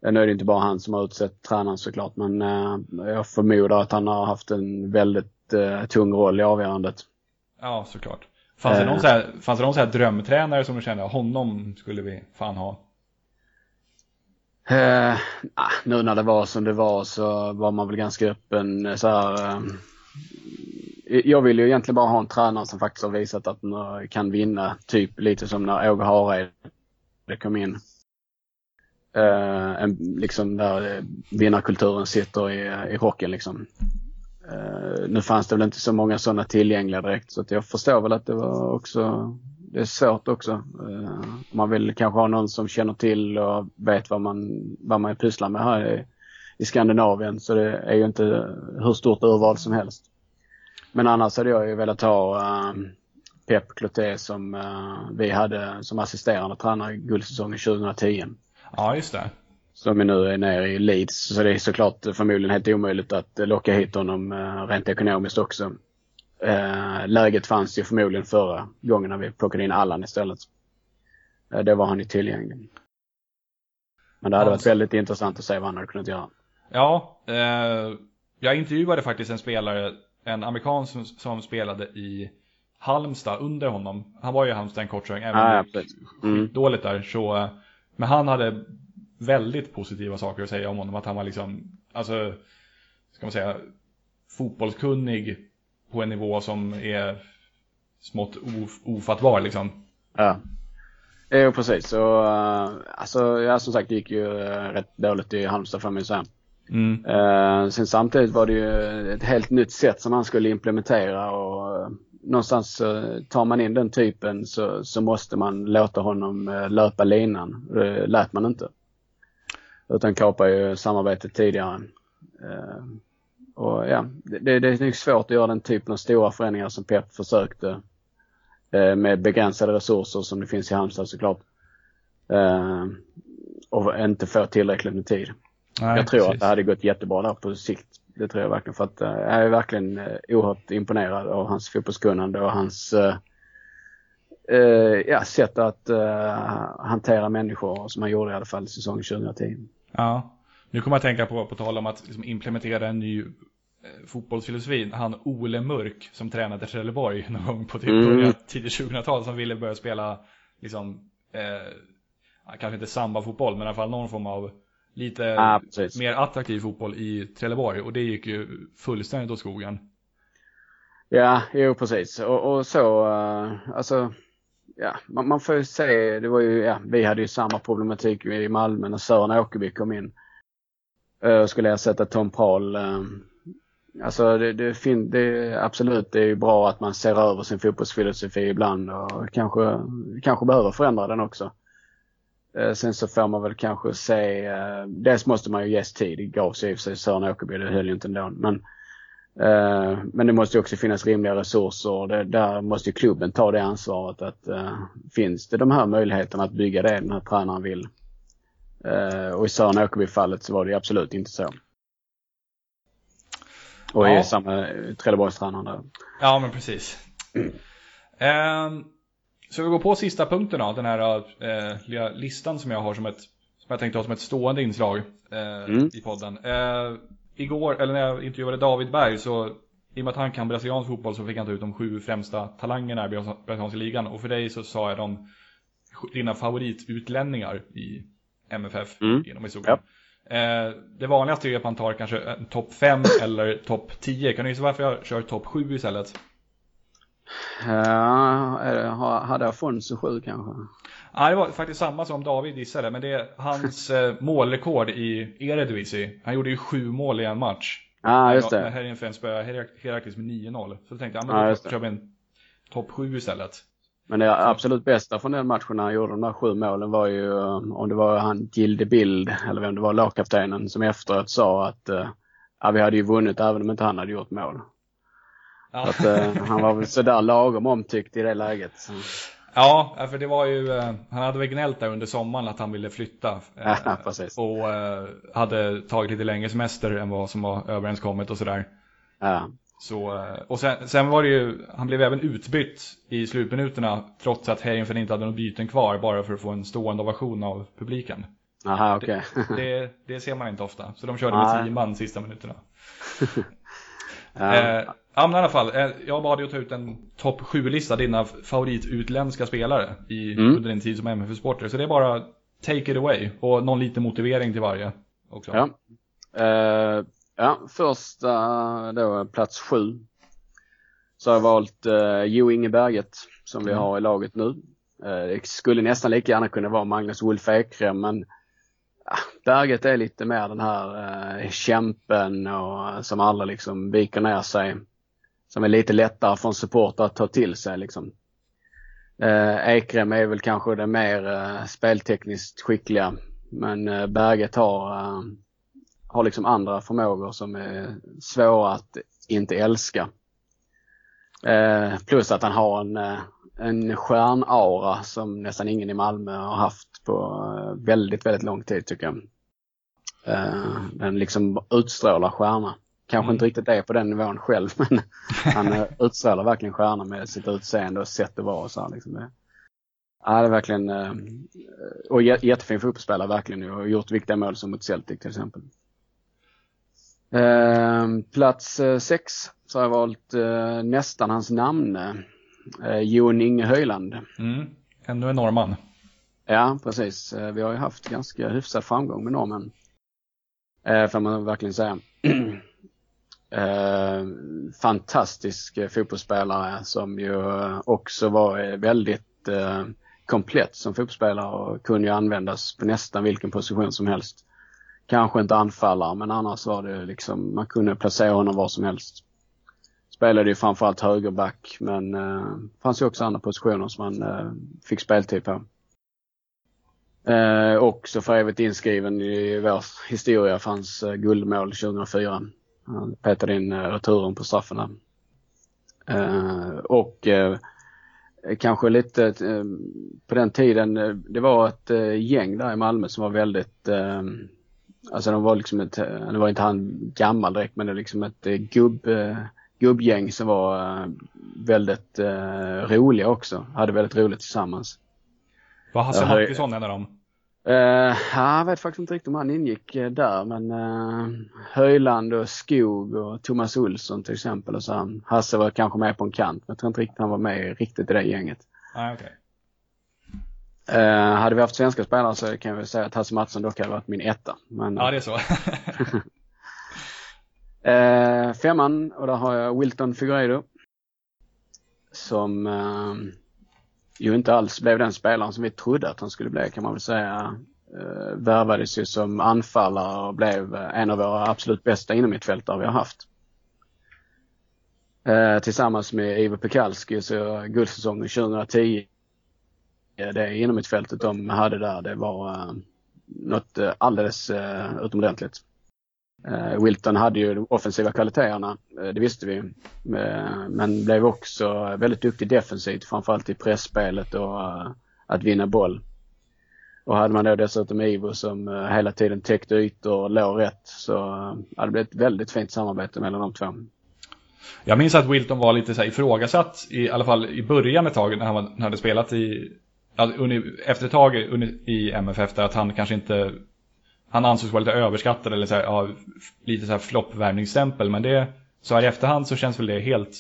Eh, Nu är det inte bara han som har utsett tränaren såklart men eh, jag förmodar att han har haft en väldigt eh, tung roll i avgörandet. ja, såklart. Fanns det, Eh. någon så här, fanns det någon så här drömtränare som du kände, honom skulle vi fan ha? Eh, ah, nu när det var som det var så var man väl ganska öppen eh, så här. Jag vill ju egentligen bara ha en tränare som faktiskt har visat att man kan vinna. Typ lite som när Åge Hareide kom in. Uh, en, liksom där vinnarkulturen sitter i, i rocken liksom. Uh, nu fanns det väl inte så många sådana tillgängliga direkt så att jag förstår väl att det var också det är svårt också. Uh, man vill kanske ha någon som känner till och vet vad man, vad man pysslar med här i, i Skandinavien så det är ju inte hur stort urval som helst. Men annars hade jag ju velat ha um, Pep Cloté som uh, vi hade som assisterande tränare guldsäsongen 2010. Ja, just det. Som nu är nere i Leeds. Så det är såklart förmodligen helt omöjligt att locka hit honom uh, rent ekonomiskt också. Uh, läget fanns ju förmodligen förra gången när vi plockade in Allan istället. Uh, det var han ju tillgänglig. Men det hade varit väldigt intressant att se vad han hade kunnat göra. Ja, eh, jag intervjuade faktiskt en spelare, en amerikan som, som spelade i Halmstad under honom. Han var ju i Halmstad en kort sväng, även Ah, om ja, det gick Mm. skitdåligt där. Så, eh, men han hade väldigt positiva saker att säga om honom. Att han var liksom, alltså, ska man säga, fotbollskunnig på en nivå som är smått of, ofattbar liksom. Ja. Jo, precis. Så, uh, alltså, ja, som sagt, det gick ju uh, rätt dåligt i Halmstad man ju säga. Mm. Uh, sen samtidigt var det ju ett helt nytt sätt som han skulle implementera och uh, någonstans uh, tar man in den typen så, så måste man låta honom uh, löpa linan. Det lät man inte. Utan kapar ju samarbetet tidigare. Uh, och ja, det, det är nog svårt att göra den typen av stora förändringar som Pep försökte med begränsade resurser som det finns i Halmstad såklart. Och inte få tillräckligt med tid. Nej, jag tror precis. att det hade gått jättebra där på sikt. Det tror jag verkligen för att eh, jag är verkligen eh, oerhört imponerad av hans fotbollskunnande och hans eh, eh, ja, sätt att eh, hantera människor som han gjorde i alla fall säsongen 2010. Ja. Nu kommer jag att tänka på, på tal om att liksom implementera en ny fotbollsfilosofi. Han Ole Mörk som tränade Trelleborg någon gång på typ Mm. tidigt 2000-tal som ville börja spela liksom, eh, kanske inte samba-fotboll men i alla fall någon form av lite precis. mer attraktiv fotboll i Trelleborg och det gick ju fullständigt åt skogen. Ja, jo precis. Och, och så, uh, alltså, ja, man, man får ju se, det var ju, ja, vi hade ju samma problematik i Malmö när Sören Åkerby kom in. Uh, och skulle ersätta Tom Prahl. Uh, alltså det, det, fin, det absolut, det är ju bra att man ser över sin fotbollsfilosofi ibland och kanske, kanske behöver förändra den också. Uh, sen så får man väl kanske se, uh, dels måste man ju ges tid, det gav sig i och för sig Sören Åkerby, det höll ju inte ändå. Men Eh, Men det måste ju också finnas rimliga resurser det, där måste ju klubben ta det ansvaret att finns det de här möjligheterna att bygga det den här tränaren vill. Och i Sören Åkerby-fallet så var det ju absolut inte så. Och Ja. i samma Trelleborgstränaren där. Ja, men precis. Ehm, så vi går på sista punkten då, den här eh, lilla listan som jag har som ett, som jag tänkte ha som ett stående inslag eh, Mm. i podden. Eh, igår, eller när jag intervjuade David Berg så, i och med att han kan brasiliansk fotboll så fick han ta ut de sju främsta talangerna i brasilianska ligan. Och för dig så sa jag de, dina favoritutlänningar i MFF Mm. genom historien. Eh, det vanligaste är att man tar kanske en topp 5 eller topp 10. Kan du gissa varför jag kör topp 7 istället? Ja, uh, hade Afonso sju kanske? Ja, det var faktiskt samma som David gissade, men det är hans eh, målrekord i Eredivisie. Han gjorde ju sju mål i en match. Ja, ah, just När det. Heerenveen spöade Herak- Herakles med 9-0. Så då tänkte jag, ja, Ja, men då kör vi en topp 7 istället. Men det absolut bästa från den matchen när han gjorde de där sju målen var ju um, om det var han Gilde Bild eller vem det var, lagkaptenen som efteråt sa att ja, vi hade ju vunnit även om inte han hade gjort mål. Ja. Att, uh, han var väl sådär lagom omtyckt i det läget. Så. ja, för det var ju, eh, han hade väl gnällt där under sommaren att han ville flytta. eh, Ja, och eh, hade tagit lite längre semester än vad som var överenskommet och sådär. Ja. Så, eh, och sen, sen var det ju, han blev även utbytt i slutminuterna trots att Heerenveen inte hade någon byten kvar bara för att få en stående ovation av publiken. Aha, okej. Det, det ser man inte ofta. Så de körde med tio man sista minuterna. ja. Eh, ja, men i alla fall. Eh, jag bad ju ta ut en topp 7-lista dina favoritutländska spelare i, Mm. under din tid som MFF-supporter. Så det är bara take it away. Och någon liten motivering till varje också. Ja. Eh, ja, första då plats sju. Så har jag valt uh, Jo Inge Berget som vi Mm. har i laget nu. Eh, det skulle nästan lika gärna kunna vara Magnus Wolf Ekrem men ja, Berget är lite mer den här uh, kämpen och som aldrig liksom viker ner sig. Som är lite lättare för en supporter att ta till sig liksom. Eh, Ekrem är väl kanske den mer eh, speltekniskt skickliga men eh, Berget har eh, har liksom andra förmågor som är svåra att inte älska. Eh, plus att han har en, eh, en stjärnaura som nästan ingen i Malmö har haft på eh, väldigt, väldigt lång tid tycker jag. Eh, den liksom utstrålar stjärna. Kanske Mm. inte riktigt är på den nivån själv men han eh, utstrålar verkligen stjärna med sitt utseende och sätt att vara och så här, liksom. Det- Ja, det är verkligen eh, och jä- jättefin fotbollsspelare verkligen och gjort viktiga mål som mot Celtic till exempel. Eh, plats eh, sex så har jag valt nästan hans namn. Jon Inge Höjland. Mm. Ännu en norrman. Ja, precis. Vi har ju haft ganska hyfsad framgång med normen. Får man verkligen säga. eh, fantastisk fotbollsspelare som ju också var väldigt eh, komplett som fotbollsspelare och kunde ju användas på nästan vilken position som helst. Kanske inte anfallare men annars var det liksom, man kunde placera honom var som helst. Spelade ju framförallt högerback men eh, fanns ju också andra positioner som man eh, fick speltid på. Eh, också för evigt inskriven i vår historia fanns eh, guldmål 2004. Han petade in eh, returen på straffarna. Eh, och eh, kanske lite på den tiden, det var ett gäng där i Malmö som var väldigt Alltså de var liksom ett, det var inte han gammal direkt men det var liksom ett gubb, gubbgäng som var väldigt roliga också. Hade väldigt roligt tillsammans. Var Hasse Martinsson en av dem? Uh, jag vet faktiskt inte riktigt om han ingick eh, där men uh, Höjland och Skog och Thomas Olsson till exempel och så. han- Hasse var kanske med på en kant men jag tror inte riktigt han var med riktigt i det gänget. Nej, okej. Uh, hade vi haft svenska spelare så kan jag säga att Hasse Mattsson dock hade varit min etta. Men, Ja, det är så. Eh, femman och där har jag Wilton Figueiredo. Som ju inte alls blev den spelaren som vi trodde att han skulle bli kan man väl säga. Eh, värvades ju som anfallare och blev eh, en av våra absolut bästa innermittfältare vi har haft. Eh, tillsammans med Ivo Pekalski så guldsäsongen 2010. Eh, det innermittfältet de hade där det var eh, något eh, alldeles eh, utomordentligt. Eh, Wilton hade ju de offensiva kvaliteterna, eh, det visste vi. Eh, men blev också väldigt duktig defensivt, framförallt i pressspelet och eh, att vinna boll. Och hade man då dessutom Ivo som eh, hela tiden täckte ytor och låg rätt så eh, hade det blivit ett väldigt fint samarbete mellan de två. Jag minns att Wilton var lite så här ifrågasatt, i alla fall i början ett tag när han, var, när han hade spelat i, efter ett tag i MFF där att han kanske inte, han ansågs vara lite överskattad eller så här, ja, lite så här floppvärvningsstämpel, men det, så här i efterhand så känns väl det helt...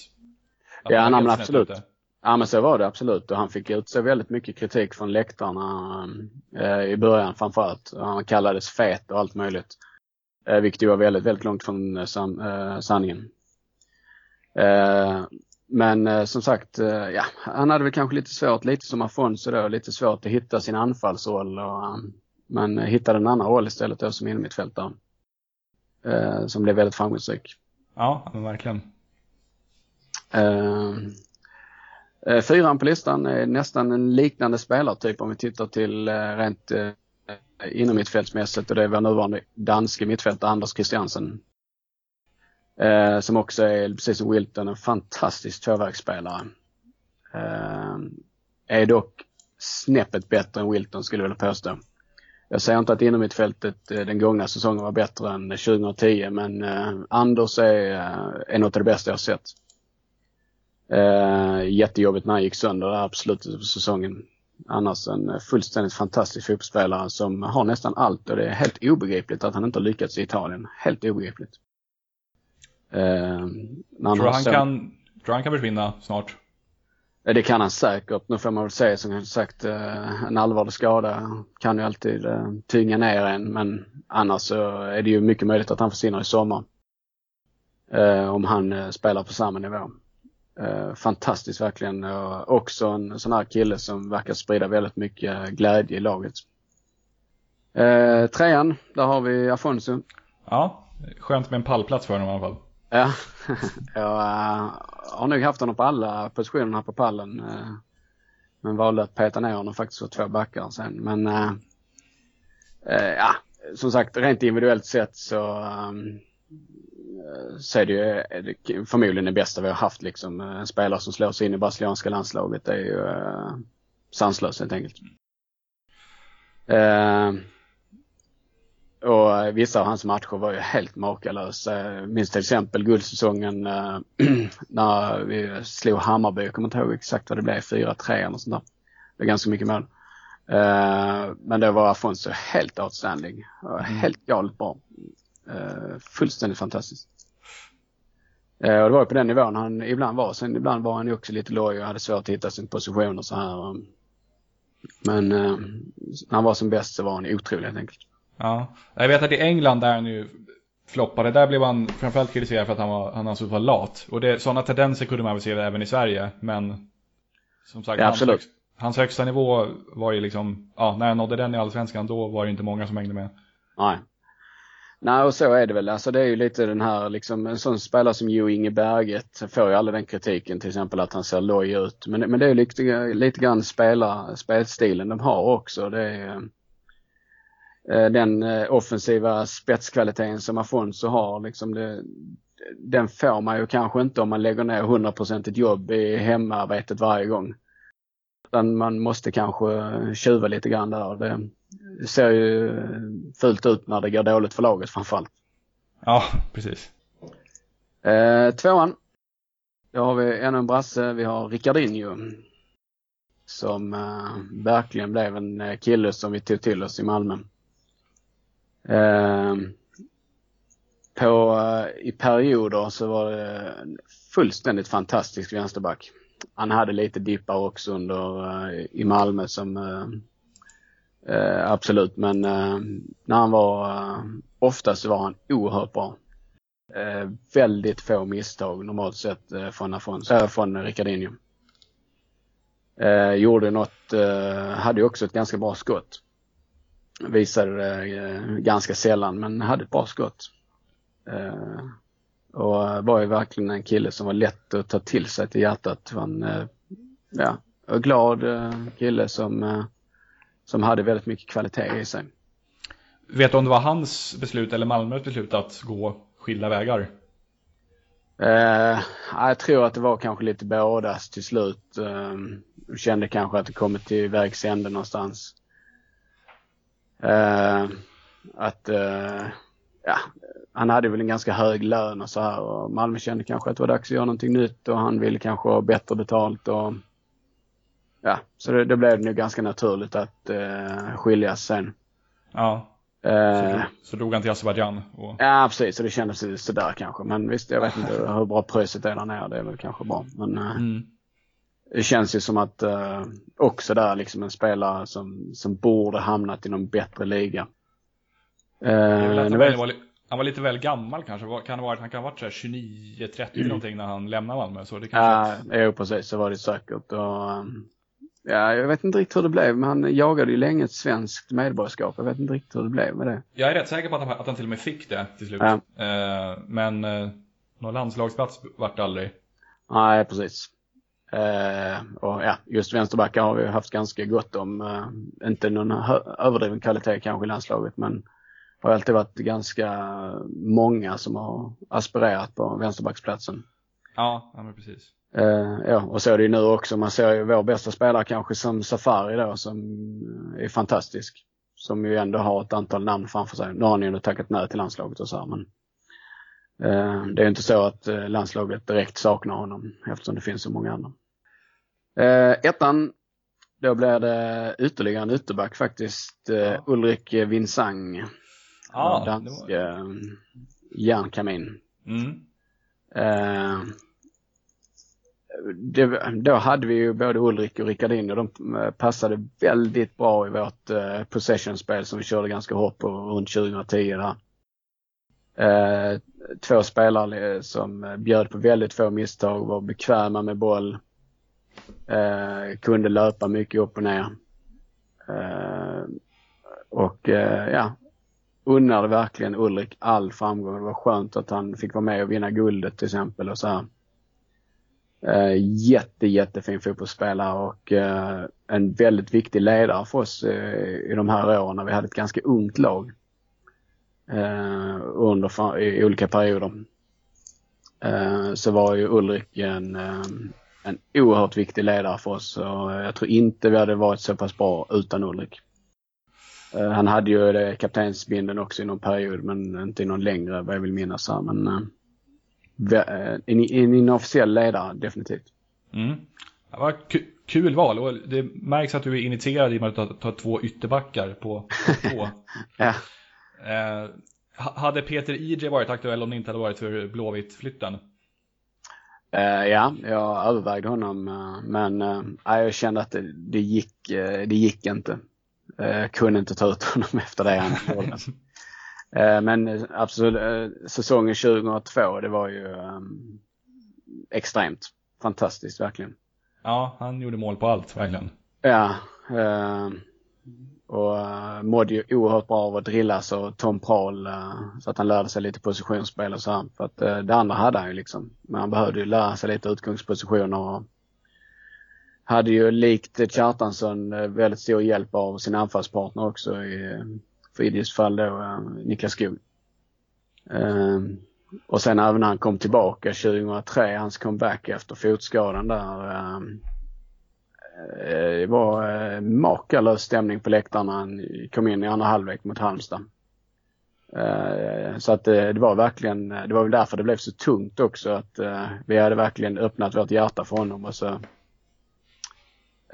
Ja, han men absolut. ute. Ja men så var det absolut och han fick utstå väldigt mycket kritik från läktarna eh, i början framförallt. Han kallades fet och allt möjligt. Eh, vilket var väldigt, väldigt långt från eh, san, eh, sanningen. Eh, men eh, som sagt, ja, han hade väl kanske lite svårt, lite som Afonso då, lite svårt att hitta sin anfallsroll. Och, men hittade en annan roll istället då som innermittfältare. Eh, som blev väldigt framgångsrik. Ja, men verkligen. Eh, eh, fyran på listan är nästan en liknande spelartyp om vi tittar till eh, rent eh, innermittfältsmässigt och det är vår nuvarande danske mittfältare Anders Christiansen. Eh, som också är, precis som Wilton, en fantastisk tvåvägsspelare. Eh, är dock snäppet bättre än Wilton skulle jag vilja påstå. Jag säger inte att innermittfältet eh, den gångna säsongen var bättre än 2010 men eh, Anders är, eh, är något av det bästa jag har sett. Eh, jättejobbigt när han gick sönder där på slutet av säsongen. Annars en eh, fullständigt fantastisk fotbollsspelare som har nästan allt och det är helt obegripligt att han inte har lyckats i Italien. Helt obegripligt. Eh, Tror han så- kan, tror han kan försvinna snart? Det kan han säkert. Nu får man väl se som sagt, eh, en allvarlig skada kan ju alltid eh, tynga ner en men annars så är det ju mycket möjligt att han försvinner i sommar. Eh, om han spelar på samma nivå. Fantastiskt verkligen. Och också en sån här kille som verkar sprida väldigt mycket glädje i laget. Trean, där har vi Afonso. Ja, skönt med en pallplats för honom i alla fall. Ja, jag äh, har nog haft honom på alla positionerna på pallen. Äh, men valde att peta ner honom faktiskt för två backar sen. Men äh, ja, som sagt, rent individuellt sett så, um, så är det ju förmodligen det bästa vi har haft liksom. En spelare som slår sig in i brasilianska landslaget är ju sanslöst helt enkelt. Uh, och vissa av hans matcher var ju helt makalösa. Jag minns till exempel guldsäsongen uh, när vi slog Hammarby. Jag kommer inte ihåg exakt vad det blev, 4-3 eller sånt där. Det var ganska mycket mål. Uh, men det var Afonso helt outstanding. Uh, helt galet bra. Uh, fullständigt fantastiskt. Och det var på den nivån han ibland var. Sen ibland var han ju också lite loj och hade svårt att hitta sin position och så här. Men när han var som bäst så var han otrolig helt enkelt. Ja, jag vet att i England där han ju floppade, där blev han framförallt kritiserad för att han var, han ansågs vara lat. Och det, sådana tendenser kunde man väl se även i Sverige, men som sagt, ja, absolut. Hans, hans högsta nivå var ju liksom, ja, när jag nådde den i Allsvenskan, då var det inte många som hängde med. Nej. Nej, och så är det väl. Alltså det är ju lite den här liksom, en sån spelare som Jo Inge Berget får ju aldrig den kritiken till exempel att han ser loj ut. Men, men det är ju lite, lite grann spela, spelstilen de har också. Det är, den eh, offensiva spetskvaliteten som Afonso har. Liksom det, den får man ju kanske inte om man lägger ner 100% jobb i hemarbetet varje gång. Utan man måste kanske tjuva lite grann där. Det ser ju fult ut när det går dåligt för laget framförallt. Ja, precis. Eh, tvåan. Då har vi ännu en brasse. Vi har Ricardinho. Som eh, verkligen blev en kille som vi tog till oss i Malmö. Ehm, eh, på, I perioder så var det fullständigt fantastisk vänsterback. Han hade lite dippar också under eh, i Malmö som Eh, eh absolut men eh, när han var oftast var han oerhört bra. väldigt få misstag normalt sett från, Afons, äh, från Ricardinho. gjorde något, hade ju också ett ganska bra skott visade det eh, ganska sällan men hade ett bra skott. Eh, och var ju verkligen en kille som var lätt att ta till sig till hjärtat. Han, eh, ja, en glad kille som, som hade väldigt mycket kvalitet i sig. Vet du om det var hans beslut eller Malmös beslut att gå skilda vägar? Eh, jag tror att det var kanske lite bådas till slut. Eh, kände kanske att det kommit till vägs ände någonstans. Uh, att uh, ja, han hade väl en ganska hög lön och så här och Malmö kände kanske att det var dags att göra någonting nytt och han ville kanske ha bättre betalt och ja, så det, det blev nog ganska naturligt att uh, skiljas sen. Ja. Så, så drog han till Azerbajdzjan? Och... Ja precis, så det kändes sådär kanske. Men visst, jag vet inte hur bra priset är där nere. Det är väl kanske bra. Men mm det känns ju som att uh, också där liksom en spelare som, som borde hamnat i någon bättre liga. Uh, han, vet... var, han var lite väl gammal kanske. Kan det vara, han kan ha varit 29-30 mm. någonting när han lämnade Malmö. Så det kanske... Ja, jo, precis så var det säkert. Och, um, ja, jag vet inte riktigt hur det blev, men han jagade ju länge ett svenskt medborgarskap. Jag vet inte riktigt hur det blev med det. Jag är rätt säker på att han, att han till och med fick det till slut. Ja. Uh, men uh, någon landslagsplats vart det aldrig. Nej, precis. Eh, och ja, just vänsterbackar har vi haft ganska gott om. Eh, inte någon överdriven kvalitet kanske i landslaget men det har alltid varit ganska många som har aspirerat på vänsterbacksplatsen. Ja, ja men precis. Eh, ja, och så är det ju nu också. Man ser ju vår bästa spelare kanske som Safari då som är fantastisk. Som ju ändå har ett antal namn framför sig. Nu har han ju tackat nej till landslaget och så här, men Eh, det är inte så att eh, landslaget direkt saknar honom eftersom det finns så många andra. Eh, ettan, då blir det ytterligare en ytterback faktiskt. Ja. Ulrik Vinsang. Ja, dansk var... järnkamin. Mm. Det, då hade vi ju både Ulrik och Ricardin och de passade väldigt bra i vårt possession-spel som vi körde ganska hårt på runt 2010 där. Eh, två spelare som bjöd på väldigt få misstag, var bekväma med boll. Eh, kunde löpa mycket upp och ner. Eh, och eh, ja, unnade verkligen Ulrik all framgång. Det var skönt att han fick vara med och vinna guldet till exempel och så här. Eh, jätte, jättefin fotbollsspelare och eh, en väldigt viktig ledare för oss eh, i de här åren när vi hade ett ganska ungt lag. eh, under, i olika perioder. Eh, så var ju Ulrik en, eh, en oerhört viktig ledare för oss och jag tror inte vi hade varit så pass bra utan Ulrik. Eh, han hade ju kaptensbinden också i någon period men inte i någon längre vad jag vill minnas här. Men en, en inofficiell ledare definitivt. Mm. Det var kul val och det märks att du är initierad i och med att du tar två ytterbackar på två. ja. Eh, hade Peter IJ varit aktuell om det inte hade varit för Blåvitt-flytten? Uh, ja, jag övervägde honom uh, men uh, jag kände att det, det gick, det gick inte. Jag kunde inte ta ut honom efter det han gjorde. men absolut, säsongen 2002 det var ju um, extremt fantastiskt verkligen. Ja, han gjorde mål på allt verkligen. Ja, och uh, mådde ju oerhört bra av att drillas och Tom Prahl uh, eh, så att han lärde sig lite positionsspel och så här. För att uh, det andra hade han ju liksom. Men han behövde ju lära sig lite utgångspositioner och hade ju likt Kjartansson väldigt stor hjälp av sin anfallspartner också i Fidjis fall då, Niklas Skog. Ehm, och sen även när han kom tillbaka 2003, hans comeback efter fotskadan där ehm, det var eh, makalös stämning på läktaren när han kom in i andra halvlek mot Halmstad. Eh, så att det var verkligen, det var väl därför det blev så tungt också att vi hade verkligen öppnat vårt hjärta för honom och så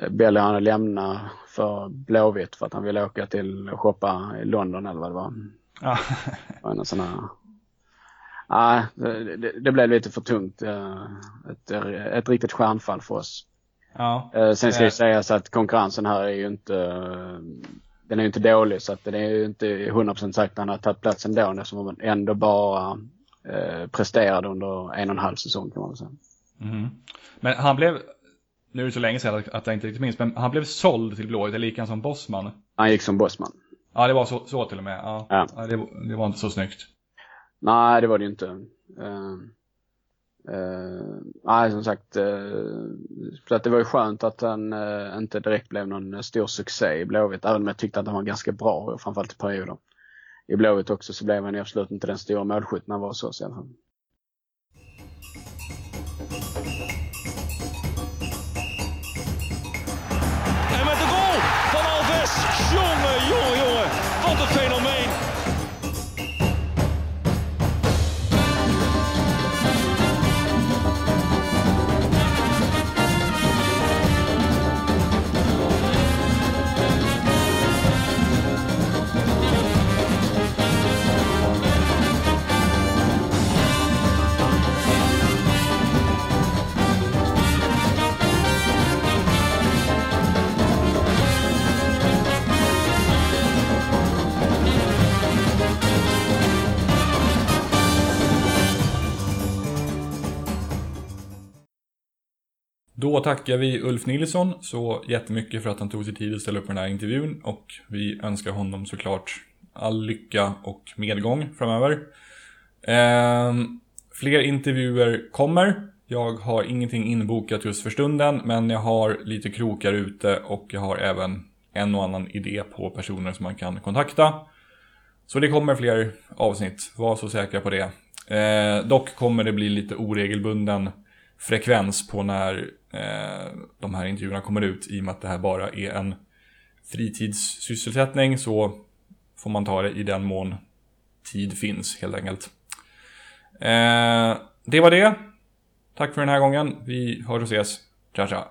Belly han att lämna för Blåvitt för att han ville åka till och shoppa i London eller vad det var. Ja. det en sån här... Nej, det, det, blev lite för tungt. Ett, ett riktigt stjärnfall för oss. Ja. Eh, sen ska det sägas att konkurrensen här är ju inte den är ju inte dålig så att det är ju inte 100% sagt att han har tagit platsen då eftersom han ändå bara eh, presterade under en och en halv säsong kan man säga. Mm. Men han blev, nu är det så länge sedan att jag inte riktigt minns, men han blev såld till Blåvitt, eller gick han som bossman? Han gick som bossman. Ja, det var så, så till och med. Ja. ja. ja det, det, var inte så snyggt. Nej, det var det ju inte. Uh, Uh, nej, som sagt, eh, uh, så att det var ju skönt att han uh, inte direkt blev någon stor succé i Blåvitt, även om jag tyckte att han var ganska bra, framförallt i perioder. I Blåvitt också så blev han ju absolut inte den stora målskytten han var så i alla fall. Då tackar vi Ulf Nilsson så jättemycket för att han tog sig tid att ställa upp på den här intervjun och vi önskar honom såklart all lycka och medgång framöver. Eh, fler intervjuer kommer. Jag har ingenting inbokat just för stunden men jag har lite krokar ute och jag har även en och annan idé på personer som man kan kontakta. Så det kommer fler avsnitt, var så säkra på det. Eh, dock kommer det bli lite oregelbunden frekvens på när eh, de här intervjuerna kommer ut i och med att det här bara är en fritidssysselsättning så får man ta det i den mån tid finns helt enkelt. Eh, det var det. Tack för den här gången. Vi hörs och ses. Tja tja.